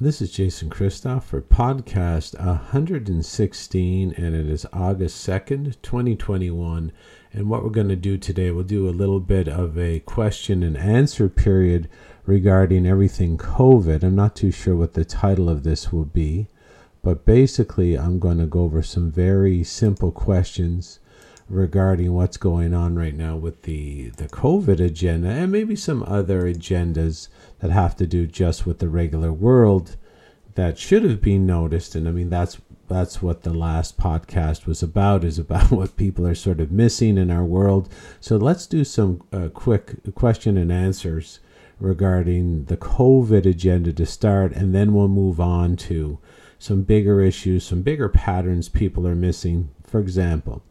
This is Jason Christoff for podcast 116, and it is August 2nd, 2021. And what we're going to do today, we'll do a little bit of a question and answer period regarding everything COVID. I'm not too sure what the title of this will be, but basically, I'm going to go over some very simple questions regarding what's going on right now with the, the COVID agenda and maybe some other agendas that have to do just with the regular world that should have been noticed. And I mean, that's that's what the last podcast was about is about what people are sort of missing in our world so let's do some uh, quick question and answers regarding the covid agenda to start and then we'll move on to some bigger issues some bigger patterns people are missing for example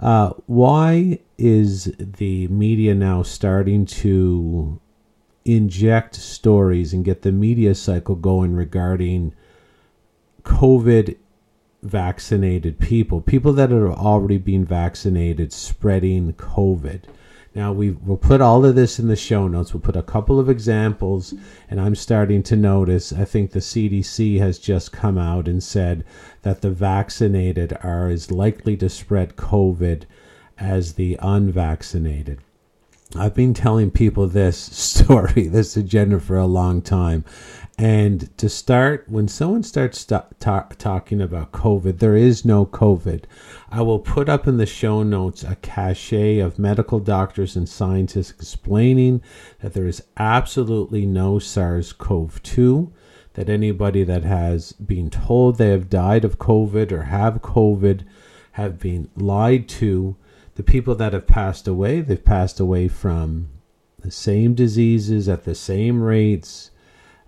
uh, why is the media now starting to inject stories and get the media cycle going regarding COVID vaccinated people, people that are already being vaccinated, spreading COVID. Now we will put all of this in the show notes. We'll put a couple of examples, and I'm starting to notice. I think the CDC has just come out and said that the vaccinated are as likely to spread COVID as the unvaccinated. I've been telling people this story, this agenda for a long time. And to start, when someone starts st- talk, talking about COVID, there is no COVID. I will put up in the show notes a cachet of medical doctors and scientists explaining that there is absolutely no SARS CoV 2, that anybody that has been told they have died of COVID or have COVID have been lied to the people that have passed away, they've passed away from the same diseases at the same rates,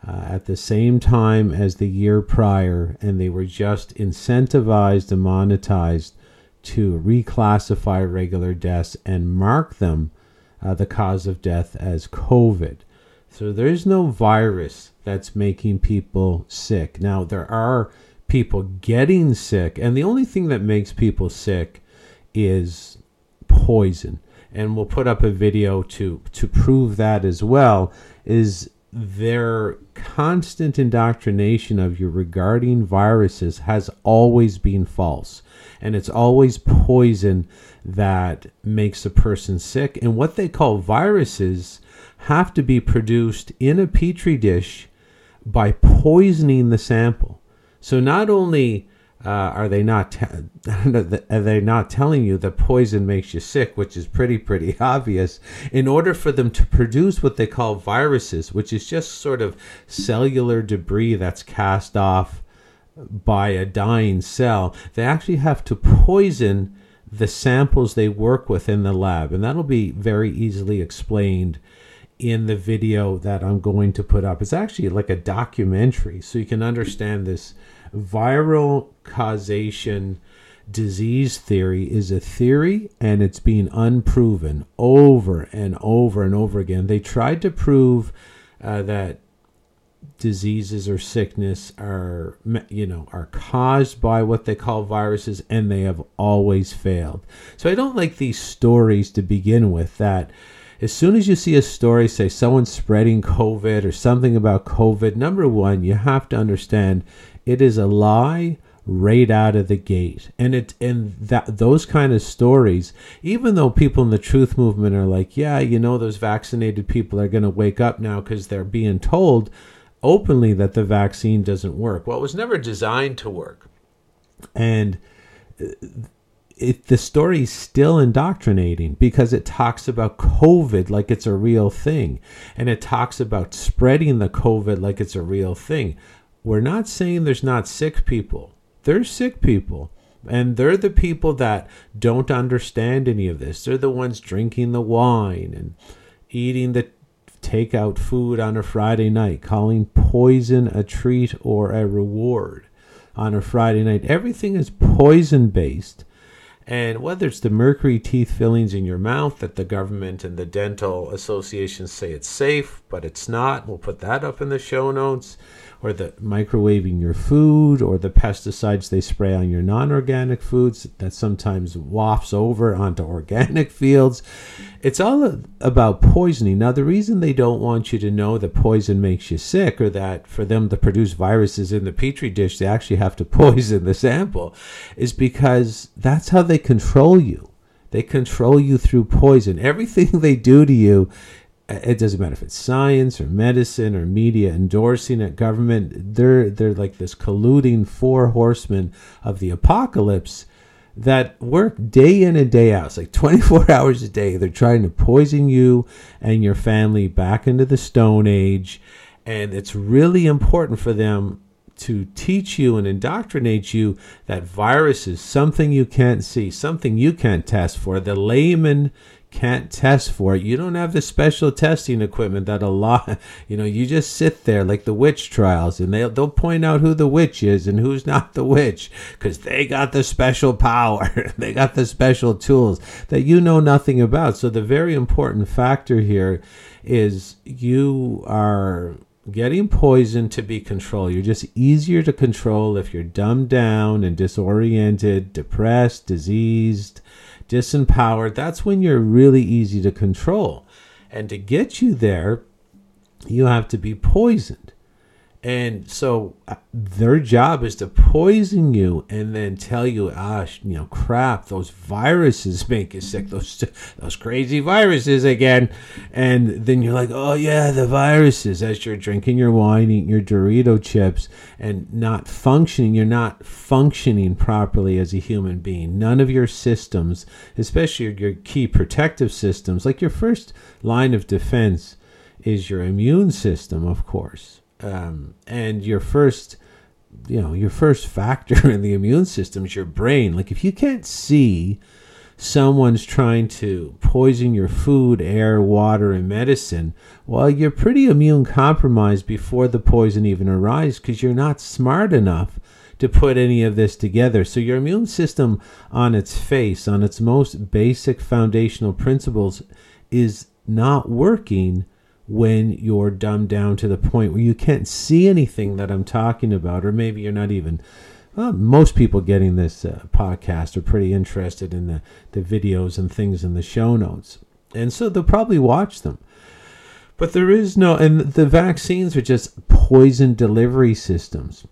uh, at the same time as the year prior, and they were just incentivized and monetized to reclassify regular deaths and mark them uh, the cause of death as COVID. So there's no virus that's making people sick. Now, there are people getting sick, and the only thing that makes people sick is poison. And we'll put up a video to to prove that as well. Is their constant indoctrination of you regarding viruses has always been false. And it's always poison that makes a person sick. And what they call viruses have to be produced in a petri dish by poisoning the sample. So not only uh, are they not te- are they not telling you that poison makes you sick, which is pretty pretty obvious? In order for them to produce what they call viruses, which is just sort of cellular debris that's cast off by a dying cell, they actually have to poison the samples they work with in the lab, and that'll be very easily explained in the video that I'm going to put up. It's actually like a documentary, so you can understand this viral causation disease theory is a theory and it's being unproven over and over and over again. They tried to prove uh, that diseases or sickness are you know are caused by what they call viruses and they have always failed. So I don't like these stories to begin with that as soon as you see a story say someone's spreading covid or something about covid number 1 you have to understand it is a lie right out of the gate. And it and that those kind of stories, even though people in the truth movement are like, yeah, you know, those vaccinated people are going to wake up now because they're being told openly that the vaccine doesn't work. Well, it was never designed to work. And uh, it, the story is still indoctrinating because it talks about COVID like it's a real thing. And it talks about spreading the COVID like it's a real thing. We're not saying there's not sick people. There's sick people. And they're the people that don't understand any of this. They're the ones drinking the wine and eating the takeout food on a Friday night, calling poison a treat or a reward on a Friday night. Everything is poison based. And whether it's the mercury teeth fillings in your mouth that the government and the dental associations say it's safe, but it's not, we'll put that up in the show notes or the microwaving your food or the pesticides they spray on your non-organic foods that sometimes wafts over onto organic fields. It's all about poisoning. Now the reason they don't want you to know that poison makes you sick or that for them to produce viruses in the petri dish they actually have to poison the sample is because that's how they control you. They control you through poison. Everything they do to you it doesn't matter if it's science or medicine or media endorsing it, government. They're they're like this colluding four horsemen of the apocalypse that work day in and day out. It's like 24 hours a day. They're trying to poison you and your family back into the Stone Age. And it's really important for them to teach you and indoctrinate you that virus is something you can't see, something you can't test for. The layman can't test for it. You don't have the special testing equipment that a lot, you know, you just sit there like the witch trials and they'll, they'll point out who the witch is and who's not the witch because they got the special power. they got the special tools that you know nothing about. So the very important factor here is you are getting poisoned to be controlled. You're just easier to control if you're dumbed down and disoriented, depressed, diseased, disempowered, that's when you're really easy to control. And to get you there, you have to be poisoned. And so uh, their job is to poison you and then tell you, ah, you know, crap, those viruses make you sick, those those crazy viruses again. And then you're like, oh yeah, the viruses. As you're drinking your wine, eating your Dorito chips, and not functioning, you're not functioning properly as a human being. None of your systems, especially your key protective systems, like your first line of defense, is your immune system, of course um, and your first you know your first factor in the immune system is your brain. Like if you can't see someone's trying to poison your food air water and medicine well you're pretty immune compromised before the poison even arrives because you're not smart enough to put any of this together. So your immune system on its face on its most basic foundational principles is not working when you're dumbed down to the point where you can't see anything that I'm talking about, or maybe you're not even. Well, most people getting this uh, podcast are pretty interested in the, the videos and things in the show notes. And so they'll probably watch them. But there is no, and the vaccines are just poison delivery systems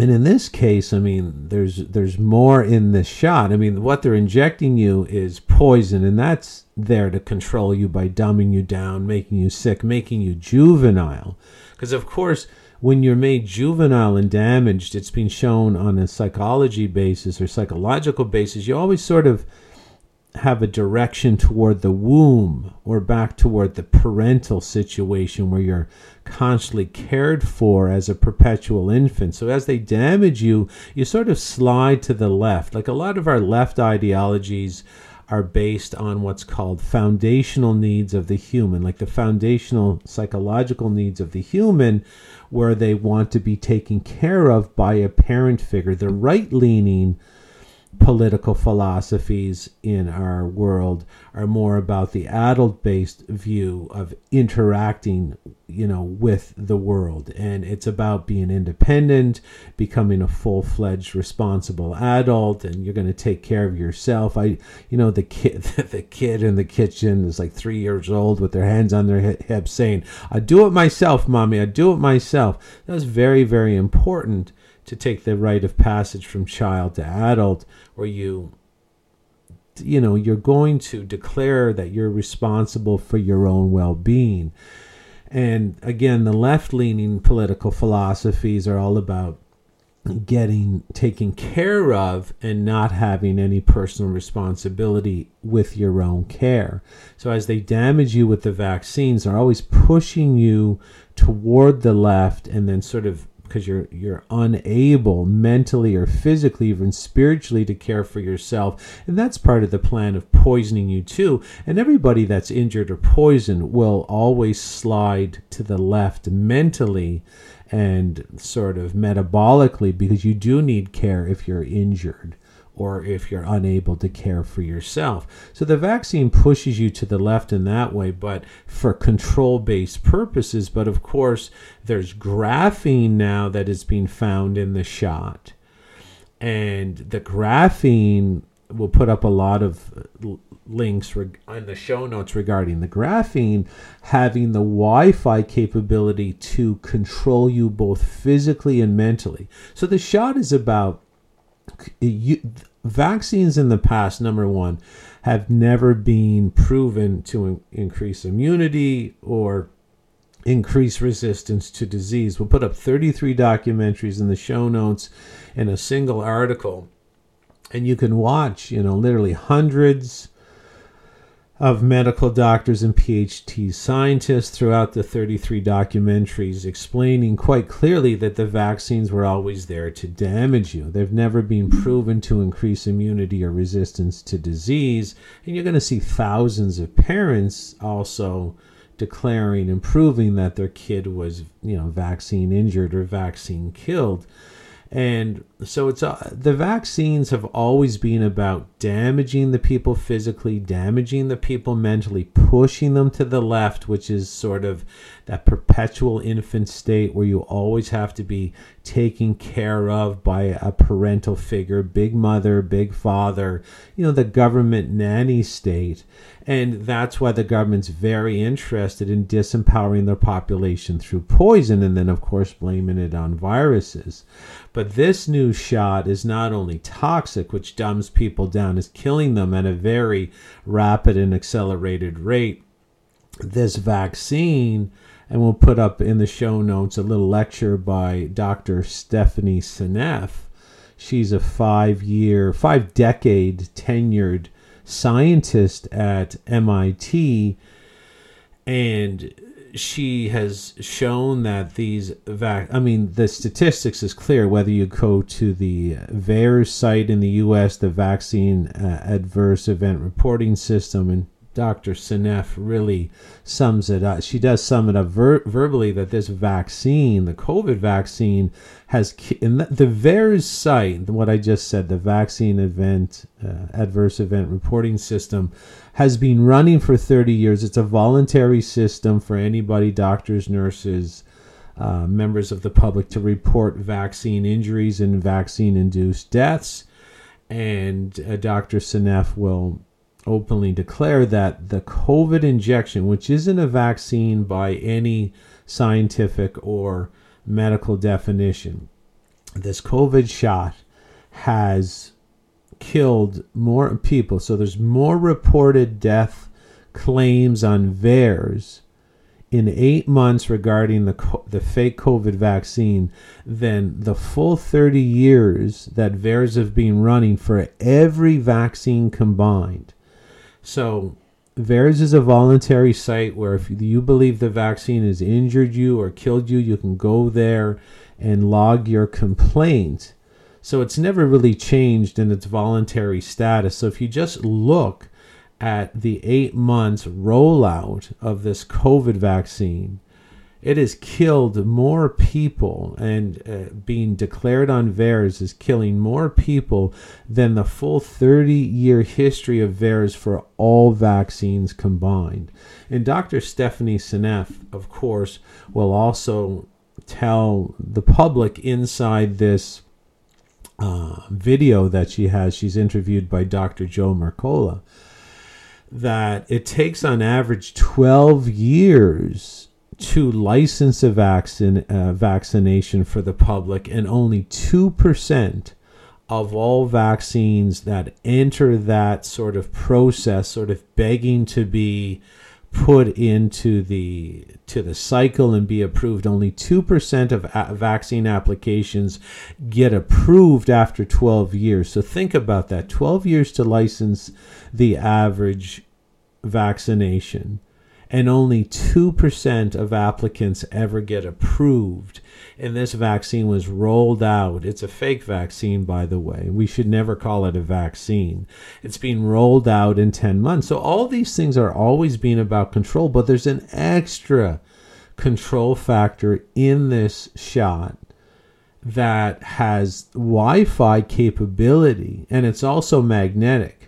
and in this case, I mean, there's there's more in this shot. I mean, what they're injecting you is poison, and that's there to control you by dumbing you down, making you sick, making you juvenile. Because of course, when you're made juvenile and damaged, it's been shown on a psychology basis or psychological basis. You always sort of have a direction toward the womb or back toward the parental situation where you're constantly cared for as a perpetual infant. So as they damage you, you sort of slide to the left. Like a lot of our left ideologies are based on what's called foundational needs of the human, like the foundational psychological needs of the human, where they want to be taken care of by a parent figure. The right leaning political philosophies in our world are more about the adult based view of interacting you know with the world. And it's about being independent becoming a full-fledged responsible adult and you're going to take care of yourself. I you know the kid the kid in the kitchen is like 3 years old with their hands on their hips saying i do it myself mommy i do it myself. That's very very important to take the rite of passage from child to adult where you you know you're going to declare that you're responsible for your own well-being and again the left-leaning political philosophies are all about getting taken care of and not having any personal responsibility with your own care. So as they damage you with the vaccines, they're always pushing you toward the left and then sort of because you're you're unable mentally or physically even spiritually to care for yourself. And that's part of the plan of poisoning you too. And everybody that's injured or poisoned will always slide to the left mentally and sort of metabolically because you do need care if you're injured or if you're unable to care for yourself. So the vaccine pushes you to the left in that way, but for control based purposes. But of course, there's graphene now that is being found in the shot. And the graphene will put up a lot of links in the show notes regarding the graphene having the Wi-Fi capability to control you both physically and mentally. So the shot is about you, vaccines in the past. Number one, have never been proven to in, increase immunity or increase resistance to disease. We'll put up 33 documentaries in the show notes in a single article and you can watch, you know, literally hundreds of medical doctors and PhD scientists throughout the 33 documentaries explaining quite clearly that the vaccines were always there to damage you. They've never been proven to increase immunity or resistance to disease. And you're going to see thousands of parents also declaring and proving that their kid was, you know, vaccine injured or vaccine killed. And so it's uh, the vaccines have always been about damaging the people physically, damaging the people mentally, pushing them to the left, which is sort of that perpetual infant state where you always have to be taken care of by a parental figure, big mother, big father, you know, the government nanny state. And that's why the government's very interested in disempowering their population through poison and then, of course, blaming it on viruses. But this new shot is not only toxic, which dumbs people down, is killing them at a very rapid and accelerated rate. This vaccine, and we'll put up in the show notes a little lecture by Dr. Stephanie Seneff. She's a five year, five decade tenured scientist at MIT, and she has shown that these vac I mean the statistics is clear whether you go to the VAERS site in the US the vaccine uh, adverse event reporting system and Dr. Seneff really sums it up. She does sum it up ver- verbally that this vaccine, the COVID vaccine, has in the, the VAERS site, what I just said, the vaccine event uh, adverse event reporting system, has been running for 30 years. It's a voluntary system for anybody, doctors, nurses, uh, members of the public, to report vaccine injuries and vaccine induced deaths. And uh, Dr. Seneff will openly declare that the COVID injection, which isn't a vaccine by any scientific or medical definition, this COVID shot has killed more people. So there's more reported death claims on VAERS in eight months regarding the the fake COVID vaccine than the full 30 years that VAERS have been running for every vaccine combined. So VAERS is a voluntary site where if you believe the vaccine has injured you or killed you, you can go there and log your complaint. So it's never really changed in its voluntary status. So if you just look at the eight months rollout of this COVID vaccine, it has killed more people and uh, being declared on VAERS is killing more people than the full 30 year history of VAERS for all vaccines combined. And Dr. Stephanie Seneff, of course, will also tell the public inside this uh, video that she has. She's interviewed by Dr. Joe Mercola. That it takes on average 12 years to license a vaccine uh, vaccination for the public, and only two percent of all vaccines that enter that sort of process, sort of begging to be put into the to the cycle and be approved only 2% of a- vaccine applications get approved after 12 years. So think about that. 12 years to license the average vaccination and only 2% of applicants ever get approved. And this vaccine was rolled out. It's a fake vaccine, by the way. We should never call it a vaccine. It's being rolled out in 10 months. So, all these things are always being about control, but there's an extra control factor in this shot that has Wi-Fi capability, and it's also magnetic.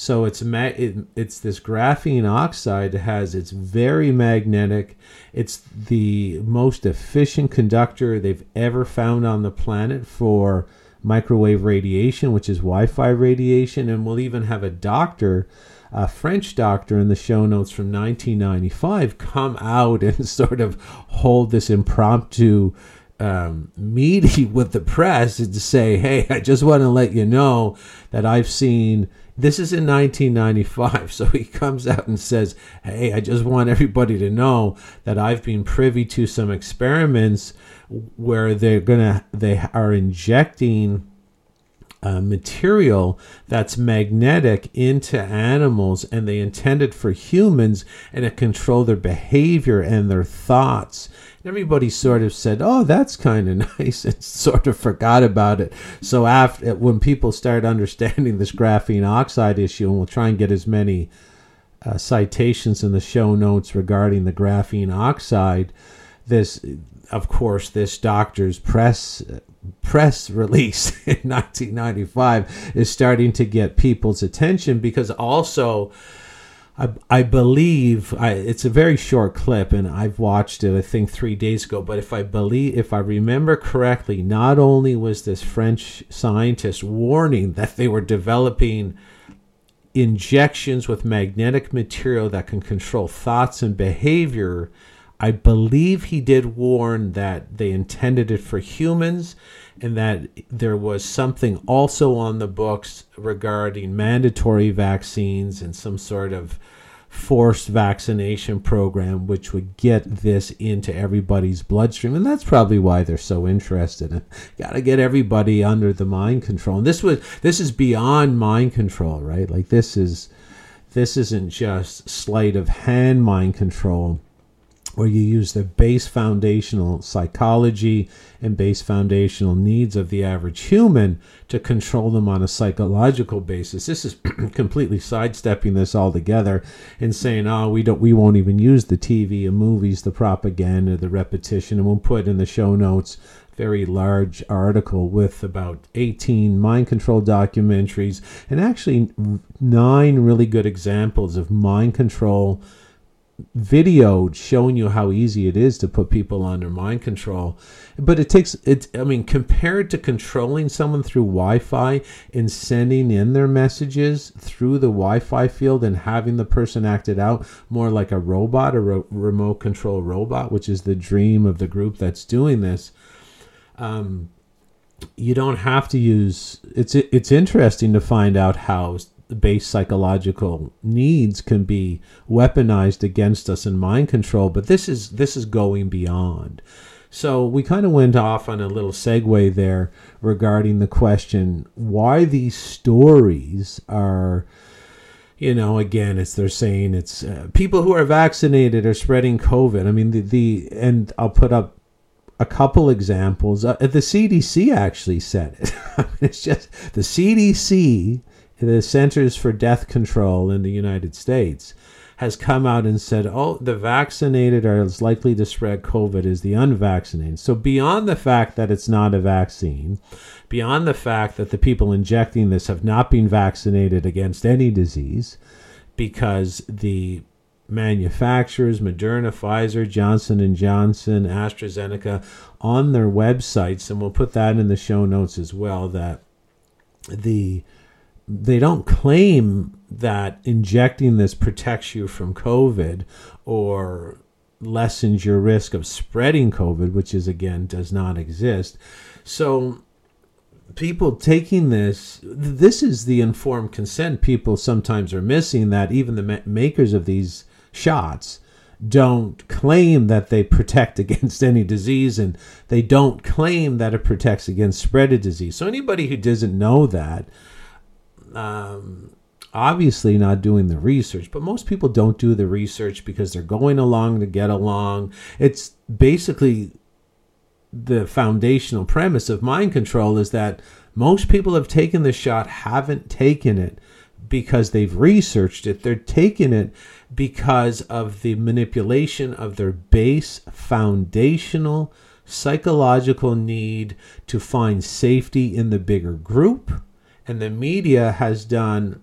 So it's ma- it, it's this graphene oxide that has it's very magnetic. It's the most efficient conductor they've ever found on the planet for microwave radiation, which is Wi-Fi radiation, and we'll even have a doctor a French doctor in the show notes from 1995 come out and sort of hold this impromptu um, meeting with the press and to say, hey, I just want to let you know that I've seen. This is in 1995. So he comes out and says, Hey, I just want everybody to know that I've been privy to some experiments where they're going to, they are injecting uh, material that's magnetic into animals and they intended for humans and it control their behavior and their thoughts everybody sort of said oh that's kind of nice and sort of forgot about it. So after when people started understanding this graphene oxide issue and we'll try and get as many uh, citations in the show notes regarding the graphene oxide this of course this doctor's press press release in 1995 is starting to get people's attention because also I, I believe I, it's a very short clip and I've watched it I think three days ago but if I believe if I remember correctly not only was this French scientist warning that they were developing injections with magnetic material that can control thoughts and behavior I believe he did warn that they intended it for humans and that there was something also on the books regarding mandatory vaccines and some sort of forced vaccination program which would get this into everybody's bloodstream. And that's probably why they're so interested. In got to get everybody under the mind control. And this was this is beyond mind control right? Like this is this isn't just sleight of hand mind control where you use the base foundational psychology and base foundational needs of the average human to control them on a psychological basis. This is completely sidestepping this altogether and saying, "Oh, we don't, we won't even use the TV and movies, the propaganda, the repetition." And we'll put in the show notes very large article with about 18 mind control documentaries and actually nine really good examples of mind control video showing you how easy it is to put people under mind control. But it takes it i mean compared to controlling someone through wi-fi and sending in their messages through the wi-fi field and having the person acted out more like a robot a remote control robot which is the dream of the group that's doing this um, you don't have to use it's it's interesting to find out how base psychological needs can be weaponized against us in mind control but this is this is going beyond. So we kind of went off on a little segue there regarding the question why these stories are you know again it's they're saying it's uh, people who are vaccinated are spreading covid. I mean the, the and i'll put up a couple examples. Uh, the cdc actually said it. It's just the cdc the Centers for Death Control in the United States has come out and said, oh, the vaccinated are as likely to spread COVID as the unvaccinated. So, beyond the fact that it's not a vaccine, beyond the fact that the people injecting this have not been vaccinated against any disease, because the manufacturers Moderna, Pfizer, Johnson and Johnson, AstraZeneca on their websites and we'll put that in the show notes as well that the they don't claim that injecting this protects you from COVID or lessens your risk of spreading COVID, which is again does not exist. So people taking this this is the informed consent people sometimes are missing that even the makers of these shots don't claim that they protect against any disease and they don't claim that it protects against spread of disease. So anybody who doesn't know that um, obviously not doing the research, but most people don't do the research because they're going along to get along. It's basically the foundational premise of mind control is that most people have taken the shot haven't taken it because they've researched it. They're taking it because of the manipulation of their base foundational psychological need to find safety in the bigger group. And the media has done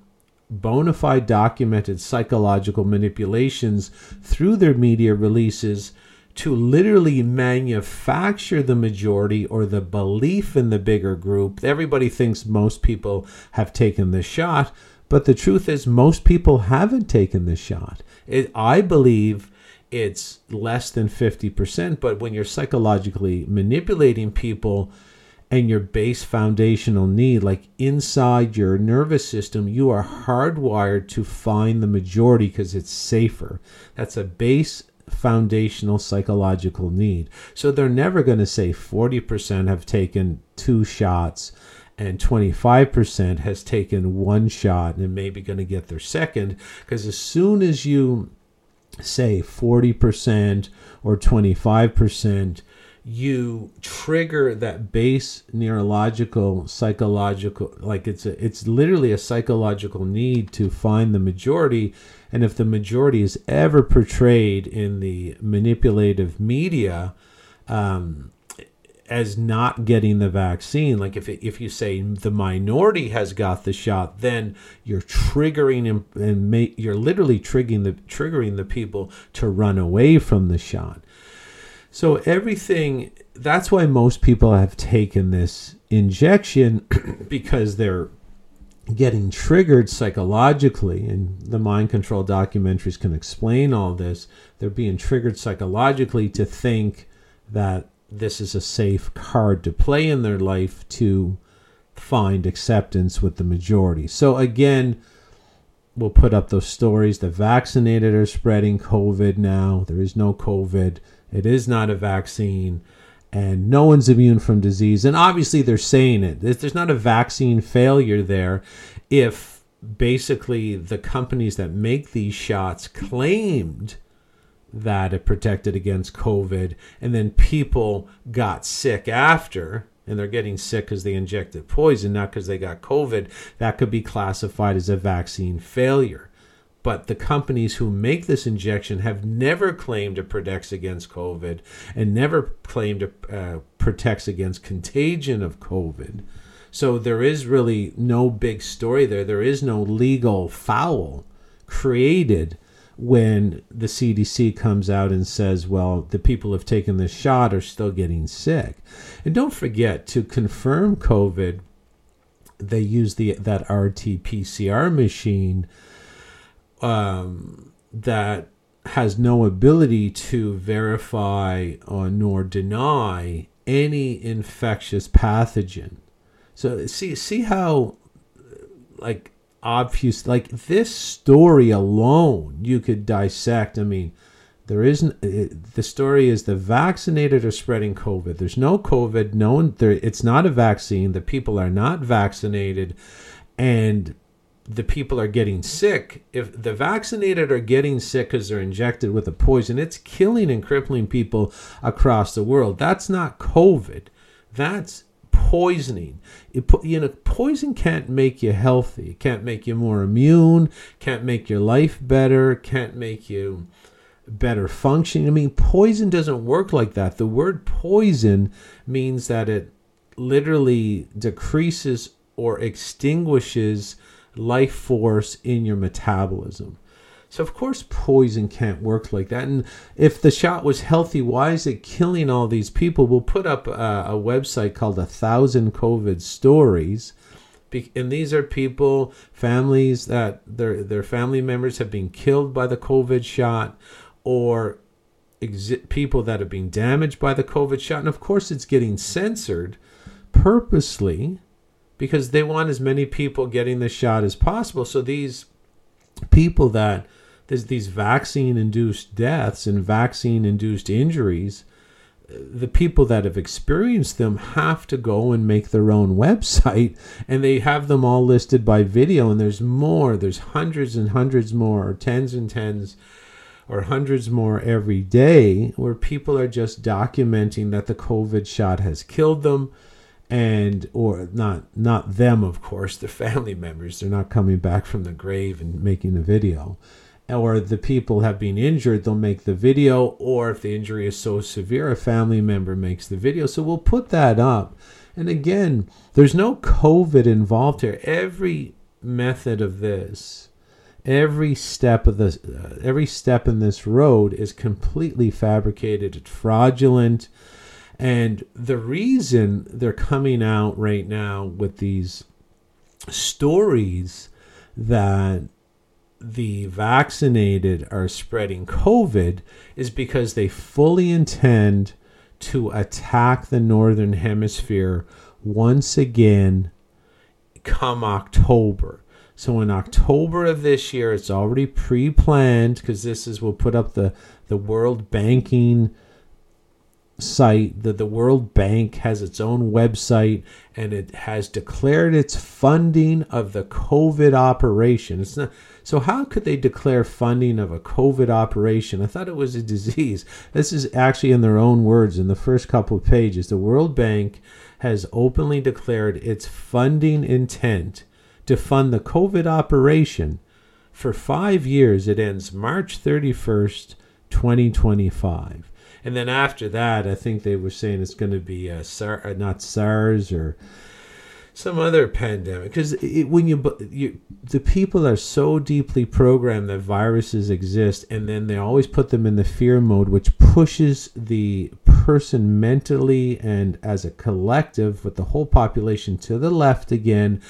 bona fide documented psychological manipulations through their media releases to literally manufacture the majority or the belief in the bigger group. Everybody thinks most people have taken the shot, but the truth is, most people haven't taken the shot. It, I believe it's less than 50%, but when you're psychologically manipulating people, and your base foundational need, like inside your nervous system, you are hardwired to find the majority because it's safer. That's a base foundational psychological need. So they're never going to say 40% have taken two shots and 25% has taken one shot and maybe going to get their second because as soon as you say 40% or 25% you trigger that base neurological psychological like it's a, it's literally a psychological need to find the majority. And if the majority is ever portrayed in the manipulative media um, as not getting the vaccine like if it, if you say the minority has got the shot then you're triggering and, and make, you're literally triggering the triggering the people to run away from the shot so everything that's why most people have taken this injection because they're getting triggered psychologically and the mind control documentaries can explain all this. They're being triggered psychologically to think that this is a safe card to play in their life to find acceptance with the majority. So again we'll put up those stories. The vaccinated are spreading covid now. There is no covid it is not a vaccine, and no one's immune from disease. And obviously, they're saying it. There's not a vaccine failure there if basically the companies that make these shots claimed that it protected against COVID, and then people got sick after, and they're getting sick because they injected poison, not because they got COVID, that could be classified as a vaccine failure but the companies who make this injection have never claimed it protects against COVID and never claimed it uh, protects against contagion of COVID. So there is really no big story there. There is no legal foul created when the CDC comes out and says, well, the people who have taken this shot are still getting sick. And don't forget to confirm COVID, they use the that RT PCR machine um, that has no ability to verify or nor deny any infectious pathogen. So see see how like obvious like this story alone you could dissect. I mean, there isn't it, the story is the vaccinated are spreading covid. There's no covid, no one there it's not a vaccine. The people are not vaccinated and the people are getting sick, if the vaccinated are getting sick because they're injected with a poison, it's killing and crippling people across the world. That's not COVID. That's poisoning. It, you know, poison can't make you healthy. It can't make you more immune. Can't make your life better. Can't make you better functioning. I mean, poison doesn't work like that. The word poison means that it literally decreases or extinguishes life force in your metabolism. So of course poison can't work like that. And if the shot was healthy, why is it killing all these people? We'll put up a, a website called a thousand COVID stories. And these are people, families that their their family members have been killed by the COVID shot, or exi- people that have been damaged by the COVID shot. And of course, it's getting censored purposely because they want as many people getting the shot as possible. So these people that there's these vaccine induced deaths and vaccine induced injuries the people that have experienced them have to go and make their own website and they have them all listed by video and there's more there's hundreds and hundreds more or tens and tens or hundreds more every day where people are just documenting that the covid shot has killed them and or not not them of course the family members they're not coming back from the grave and making a video or the people have been injured, they'll make the video, or if the injury is so severe, a family member makes the video. So we'll put that up. And again, there's no COVID involved here. Every method of this, every step of this, uh, every step in this road is completely fabricated. It's fraudulent. And the reason they're coming out right now with these stories that the vaccinated are spreading COVID is because they fully intend to attack the Northern Hemisphere once again come October. So in October of this year, it's already pre-planned because this is we'll put up the the World Banking site that the World Bank has its own website and it has declared its funding of the COVID operation. It's not so how could they declare funding of a COVID operation? I thought it was a disease. This is actually in their own words in the first couple of pages. The World Bank has openly declared its funding intent to fund the COVID operation for 5 years. It ends March 31st, 2025. And then after that, I think they were saying it's going to be a SAR, uh, not SARS or some other pandemic. Because when you, you the people are so deeply programmed that viruses exist and then they always put them in the fear mode which pushes the person mentally and as a collective with the whole population to the left again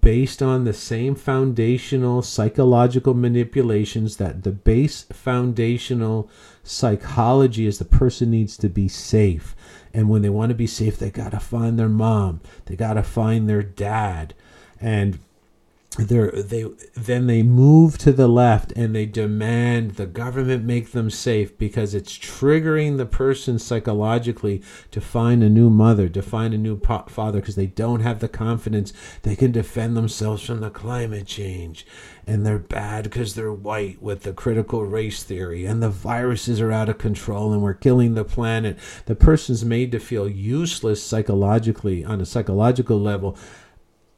based on the same foundational psychological manipulations that the base foundational psychology is the person needs to be safe and when they want to be safe, they got to find their mom. They got to find their dad. And they they then they move to the left and they demand the government make them safe because it's triggering the person psychologically to find a new mother to find a new father because they don't have the confidence they can defend themselves from the climate change. And they're bad because they're white with the critical race theory and the viruses are out of control and we're killing the planet. The person's made to feel useless psychologically on a psychological level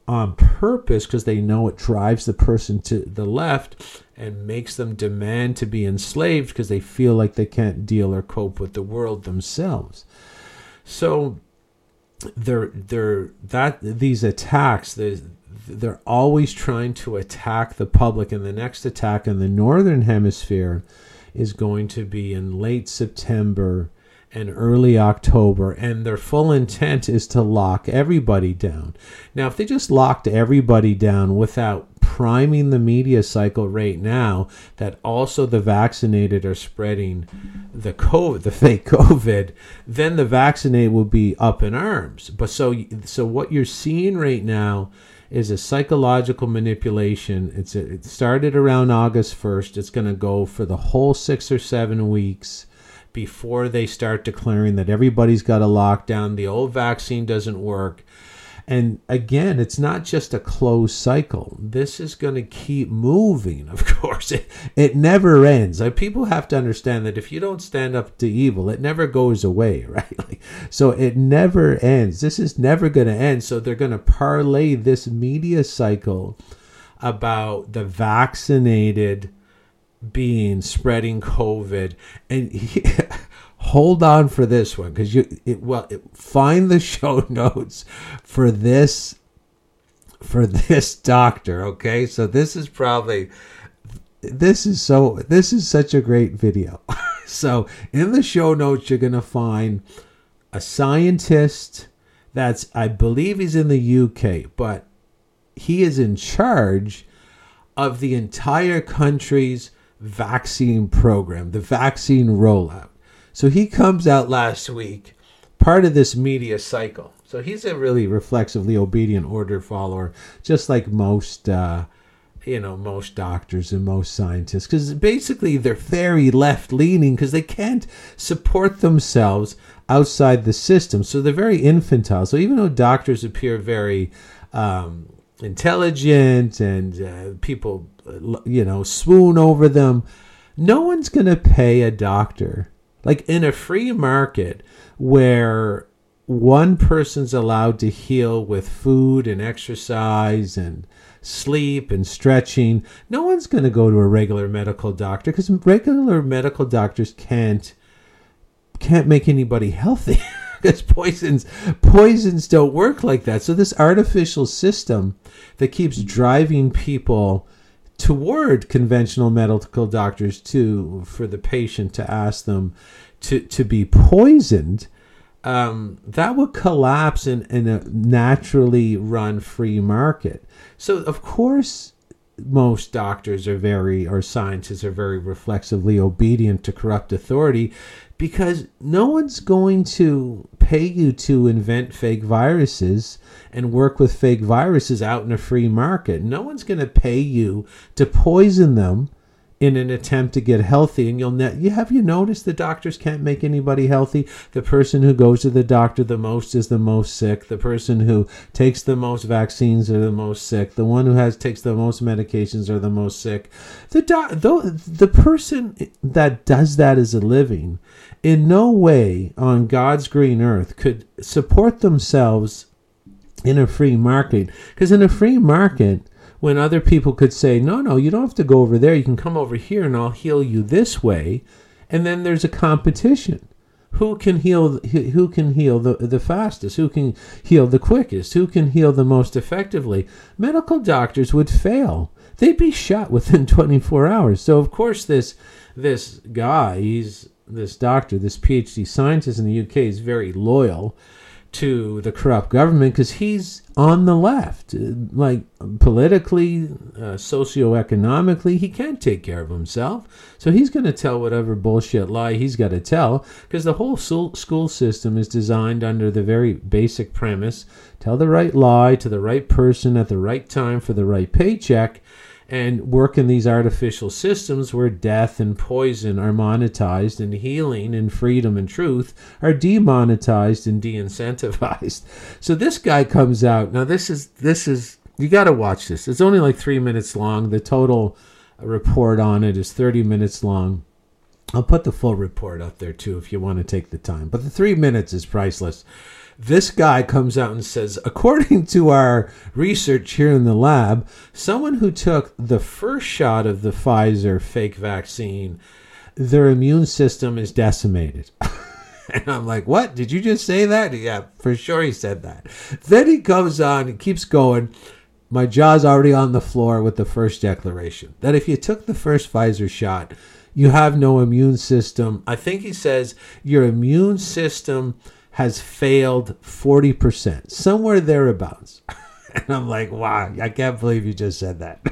on purpose because they know it drives the person to the left and makes them demand to be enslaved because they feel like they can't deal or cope with the world themselves. So they're they're that these attacks they're, they're always trying to attack the public and the next attack in the northern hemisphere is going to be in late September and early October, and their full intent is to lock everybody down. Now, if they just locked everybody down without priming the media cycle right now that also the vaccinated are spreading the COVID, the fake COVID, then the vaccinated will be up in arms. But so, so what you're seeing right now is a psychological manipulation. It's a, it started around August 1st. It's going to go for the whole six or seven weeks before they start declaring that everybody's got a lockdown, the old vaccine doesn't work. And again, it's not just a closed cycle. This is going to keep moving, of course. It, it never ends. Like, people have to understand that if you don't stand up to evil, it never goes away, right? Like, so it never ends. This is never going to end. So they're going to parlay this media cycle about the vaccinated being spreading COVID, and he, hold on for this one because you it, well it, find the show notes for this for this doctor. Okay, so this is probably this is so this is such a great video. so in the show notes, you're gonna find a scientist that's I believe he's in the UK, but he is in charge of the entire country's vaccine program, the vaccine rollout. So he comes out last week, part of this media cycle. So he's a really reflexively obedient order follower, just like most, uh, you know, most doctors and most scientists, because basically they're very left leaning because they can't support themselves outside the system. So they're very infantile. So even though doctors appear very um, intelligent and uh, people you know, swoon over them. No one's going to pay a doctor. Like in a free market where one person's allowed to heal with food and exercise and sleep and stretching, no one's going to go to a regular medical doctor because regular medical doctors can't can't make anybody healthy because poisons poisons don't work like that. So this artificial system that keeps driving people toward conventional medical doctors to for the patient to ask them to to be poisoned um, that would collapse in, in a naturally run free market. So of course most doctors are very or scientists are very reflexively obedient to corrupt authority because no one's going to pay you to invent fake viruses and work with fake viruses out in a free market. No one's going to pay you to poison them in an attempt to get healthy and you'll ne- you have you noticed the doctors can't make anybody healthy? The person who goes to the doctor the most is the most sick. The person who takes the most vaccines are the most sick. The one who has takes the most medications are the most sick. The doc- the person that does that as a living in no way on God's green earth could support themselves in a free market because in a free market when other people could say, no, no, you don't have to go over there. You can come over here and I'll heal you this way. And then there's a competition. Who can heal? Who can heal the, the fastest? Who can heal the quickest? Who can heal the most effectively? Medical doctors would fail. They'd be shot within 24 hours. So of course this this guy, he's this doctor, this PhD scientist in the UK is very loyal to the corrupt government because he's on the left. Like politically, uh, socioeconomically, he can't take care of himself. So he's going to tell whatever bullshit lie he's got to tell because the whole school system is designed under the very basic premise tell the right lie to the right person at the right time for the right paycheck and work in these artificial systems where death and poison are monetized and healing and freedom and truth are demonetized and de-incentivized. So this guy comes out. Now this is this is you got to watch this. It's only like 3 minutes long. The total report on it is 30 minutes long. I'll put the full report up there too if you want to take the time. But the 3 minutes is priceless this guy comes out and says, according to our research here in the lab, someone who took the first shot of the Pfizer fake vaccine, their immune system is decimated. and I'm like, what? Did you just say that? Yeah, for sure he said that. Then he comes on and keeps going. My jaw's already on the floor with the first declaration that if you took the first Pfizer shot, you have no immune system. I think he says your immune system has failed 40%, somewhere thereabouts. and I'm like, wow, I can't believe you just said that.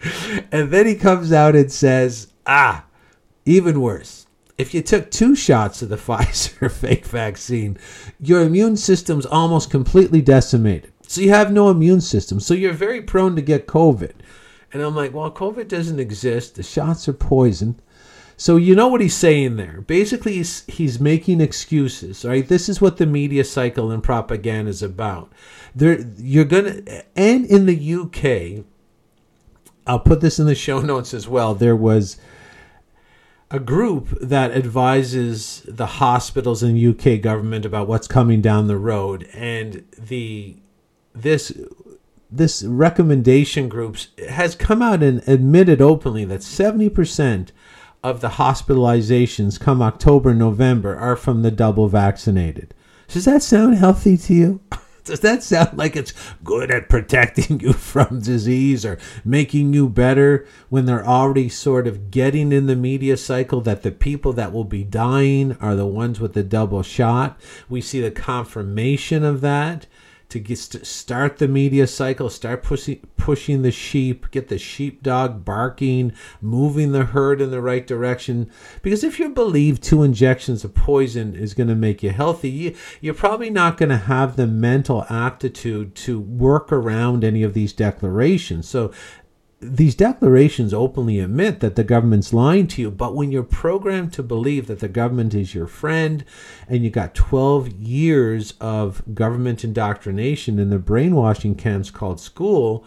and then he comes out and says, ah, even worse. If you took two shots of the Pfizer fake vaccine, your immune system's almost completely decimated. So you have no immune system. So you're very prone to get COVID. And I'm like, well, COVID doesn't exist. The shots are poison. So you know what he's saying there. Basically, he's, he's making excuses. Right? This is what the media cycle and propaganda is about. There, you're gonna, and in the UK, I'll put this in the show notes as well. There was a group that advises the hospitals and UK government about what's coming down the road, and the this this recommendation groups has come out and admitted openly that 70% of the hospitalizations come October, November are from the double vaccinated. Does that sound healthy to you? Does that sound like it's good at protecting you from disease or making you better when they're already sort of getting in the media cycle that the people that will be dying are the ones with the double shot? We see the confirmation of that to get start the media cycle, start pushing pushing the sheep, get the sheepdog barking, moving the herd in the right direction. Because if you believe two injections of poison is going to make you healthy, you, you're probably not going to have the mental aptitude to work around any of these declarations. So these declarations openly admit that the government's lying to you, but when you're programmed to believe that the government is your friend and you got 12 years of government indoctrination in the brainwashing camps called school,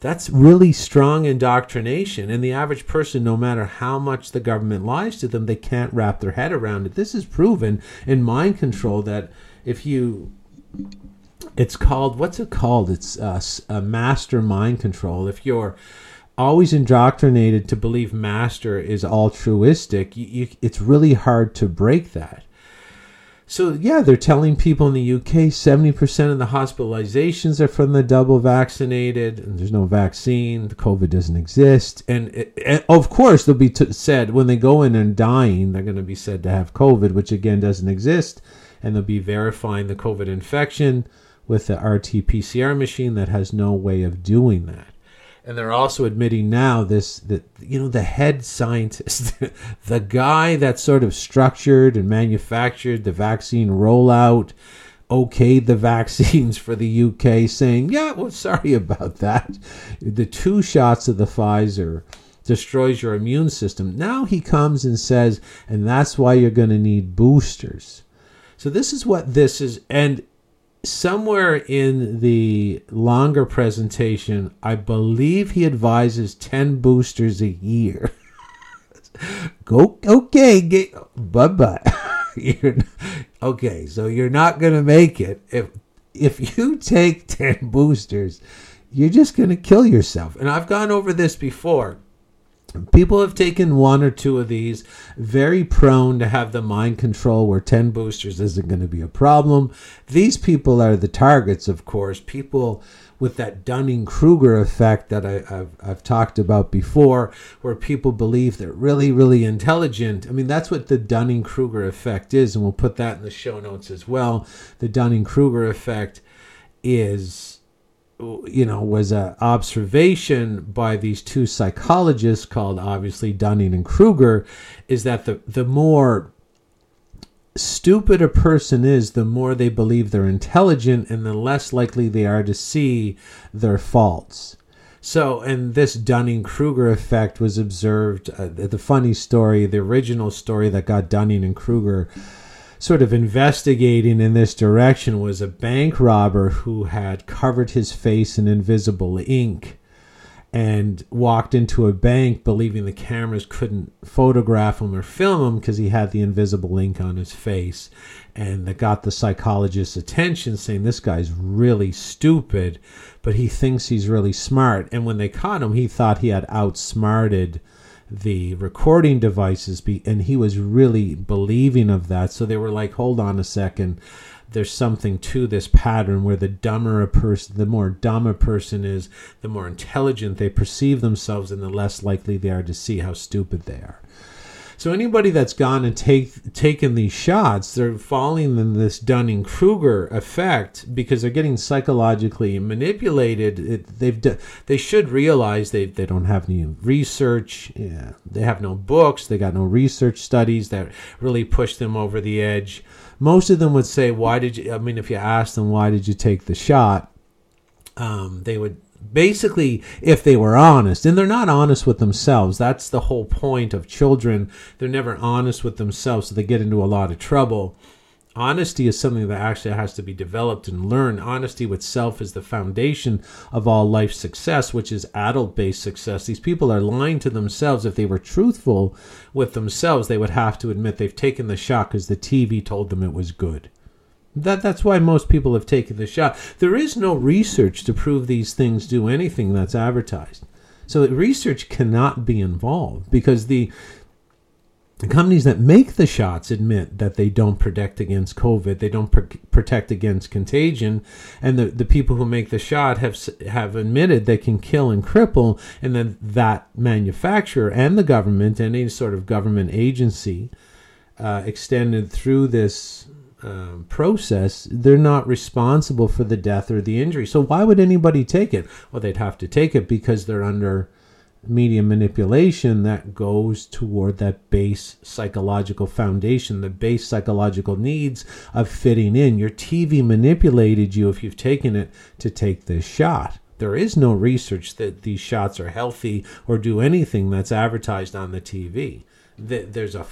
that's really strong indoctrination. And the average person, no matter how much the government lies to them, they can't wrap their head around it. This is proven in mind control that if you it's called what's it called? It's uh, a master mind control. If you're always indoctrinated to believe master is altruistic, you, you, it's really hard to break that. So yeah, they're telling people in the UK 70% of the hospitalizations are from the double vaccinated, and there's no vaccine. COVID doesn't exist, and, it, and of course they'll be t- said when they go in and dying, they're going to be said to have COVID, which again doesn't exist, and they'll be verifying the COVID infection with the RT-PCR machine that has no way of doing that and they're also admitting now this that you know the head scientist the guy that sort of structured and manufactured the vaccine rollout okayed the vaccines for the UK saying yeah well sorry about that. The two shots of the Pfizer destroys your immune system. Now he comes and says and that's why you're going to need boosters. So this is what this is and somewhere in the longer presentation, I believe he advises 10 boosters a year. Go, okay, bye bye. okay, so you're not going to make it. If, if you take 10 boosters, you're just going to kill yourself. And I've gone over this before. People have taken one or two of these, very prone to have the mind control where 10 boosters isn't going to be a problem. These people are the targets, of course. People with that Dunning Kruger effect that I, have I've talked about before, where people believe they're really, really intelligent. I mean, that's what the Dunning Kruger effect is, and we'll put that in the show notes as well. The Dunning Kruger effect is you know, was an observation by these two psychologists called obviously Dunning and Kruger, is that the the more stupid a person is, the more they believe they're intelligent, and the less likely they are to see their faults. So, and this Dunning Kruger effect was observed. Uh, the funny story, the original story that got Dunning and Kruger sort of investigating in this direction was a bank robber who had covered his face in invisible ink and walked into a bank believing the cameras couldn't photograph him or film him because he had the invisible ink on his face. And that got the psychologist's attention, saying, This guy's really stupid, but he thinks he's really smart. And when they caught him, he thought he had outsmarted the recording devices be, and he was really believing of that. So they were like hold on a second. There's something to this pattern where the dumber a person the more dumb a person is the more intelligent they perceive themselves and the less likely they are to see how stupid they are so anybody that's gone and take taken these shots, they're falling in this Dunning Kruger effect because they're getting psychologically manipulated. It, they've they should realize they they don't have any research. Yeah, they have no books. They got no research studies that really push them over the edge. Most of them would say, "Why did you?" I mean, if you ask them, "Why did you take the shot?" Um, they would basically if they were honest and they're not honest with themselves that's the whole point of children. They're never honest with themselves so they get into a lot of trouble. Honesty is something that actually has to be developed and learned. Honesty with self is the foundation of all life success which is adult based success. These people are lying to themselves. If they were truthful with themselves they would have to admit they've taken the shot because the tv told them it was good that that's why most people have taken the shot. There is no research to prove these things do anything that's advertised. So research cannot be involved because the the companies that make the shots admit that they don't protect against COVID, they don't pr- protect against contagion, and the, the people who make the shot have have admitted they can kill and cripple, and then that manufacturer and the government, any sort of government agency, uh, extended through this um, process, they're not responsible for the death or the injury. So why would anybody take it? Well, they'd have to take it because they're under media manipulation that goes toward that base psychological foundation, the base psychological needs of fitting in. Your TV manipulated you if you've taken it to take this shot. There is no research that these shots are healthy or do anything that's advertised on the TV. There's a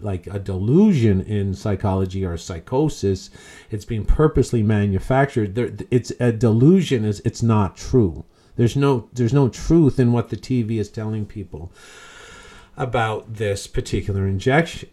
like a delusion in psychology or psychosis. It's being purposely manufactured. There, it's a delusion. Is it's not true. There's no there's no truth in what the TV is telling people about this particular injection.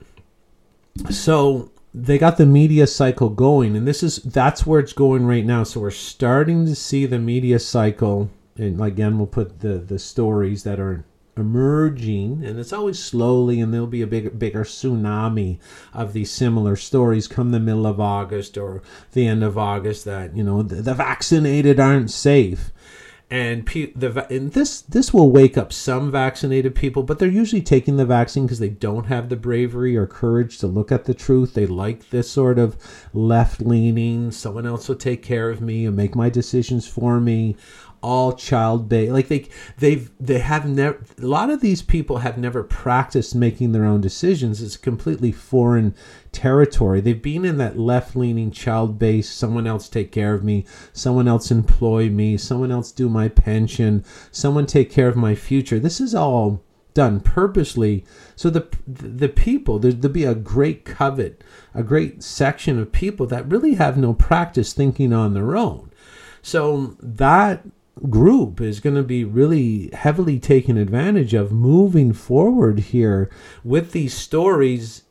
So they got the media cycle going and this is that's where it's going right now so we're starting to see the media cycle and again we'll put the the stories that are emerging and it's always slowly and there'll be a bigger bigger tsunami of these similar stories come the middle of august or the end of august that you know the, the vaccinated aren't safe and pe- the and this this will wake up some vaccinated people, but they're usually taking the vaccine because they don't have the bravery or courage to look at the truth. They like this sort of left leaning. Someone else will take care of me and make my decisions for me all child based like they they've they have never a lot of these people have never practiced making their own decisions. It's completely foreign territory. They've been in that left leaning child based someone else take care of me someone else employ me someone else do my pension someone take care of my future. This is all done purposely. So the the people there, there'll be a great covet a great section of people that really have no practice thinking on their own. So that group is going to be really heavily taken advantage of moving forward here with these stories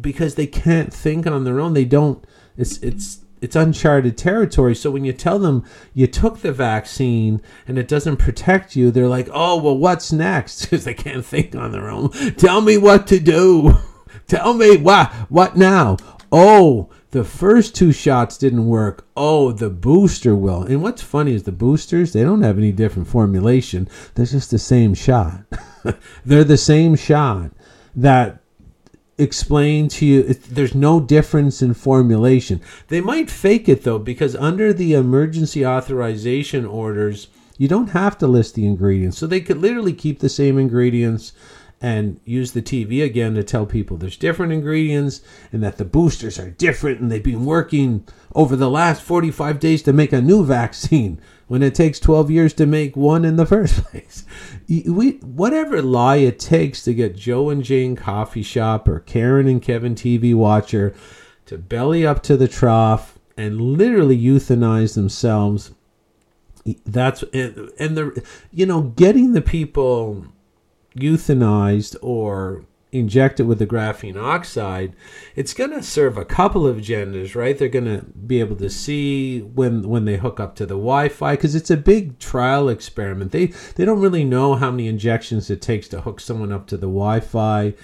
because they can't think on their own. They don't it's it's it's uncharted territory. So when you tell them you took the vaccine and it doesn't protect you they're like oh well what's next? Because they can't think on their own. Tell me what to do. Tell me what what now? Oh the first two shots didn't work. Oh, the booster will. And what's funny is the boosters, they don't have any different formulation. They're just the same shot. They're the same shot that explain to you there's no difference in formulation. They might fake it though because under the emergency authorization orders, you don't have to list the ingredients. So they could literally keep the same ingredients and use the TV again to tell people there's different ingredients and that the boosters are different and they've been working over the last 45 days to make a new vaccine when it takes 12 years to make one in the first place. We, whatever lie it takes to get Joe and Jane Coffee Shop or Karen and Kevin TV Watcher to belly up to the trough and literally euthanize themselves. That's and, and the you know getting the people euthanized or injected with the graphene oxide, it's going to serve a couple of agendas, right? They're going to be able to see when when they hook up to the Wi-Fi because it's a big trial experiment. They they don't really know how many injections it takes to hook someone up to the Wi-Fi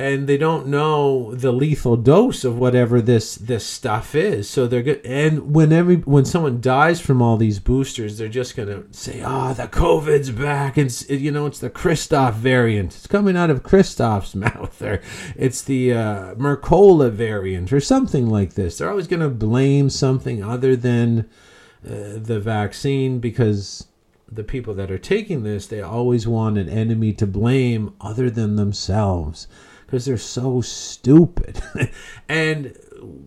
and they don't know the lethal dose of whatever this this stuff is. So they're good. And when every when someone dies from all these boosters, they're just gonna say, "Ah, oh, the COVID's back." It's it, you know, it's the Christoff variant. It's coming out of Christoff's mouth, or it's the uh, Mercola variant, or something like this. They're always gonna blame something other than uh, the vaccine because the people that are taking this, they always want an enemy to blame other than themselves because they're so stupid. and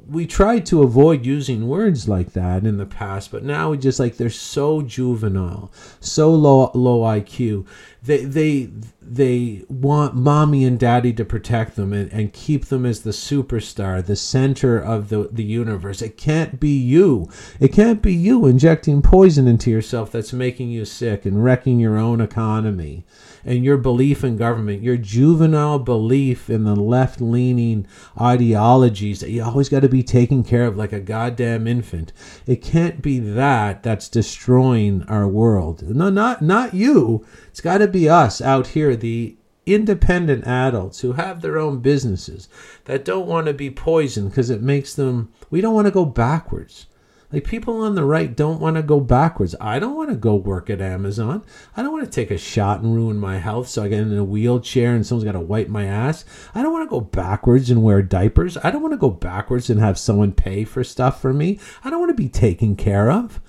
we tried to avoid using words like that in the past, but now we just like they're so juvenile, so low low IQ. They they they want mommy and daddy to protect them and, and keep them as the superstar, the center of the, the universe. It can't be you. It can't be you injecting poison into yourself that's making you sick and wrecking your own economy and your belief in government, your juvenile belief in the left leaning ideologies that you always got to be taken care of like a goddamn infant. It can't be that that's destroying our world. No, not not you. It's got to be us out here, the independent adults who have their own businesses that don't want to be poisoned because it makes them. We don't want to go backwards. Like people on the right don't want to go backwards. I don't want to go work at Amazon. I don't want to take a shot and ruin my health so I get in a wheelchair and someone's got to wipe my ass. I don't want to go backwards and wear diapers. I don't want to go backwards and have someone pay for stuff for me. I don't want to be taken care of.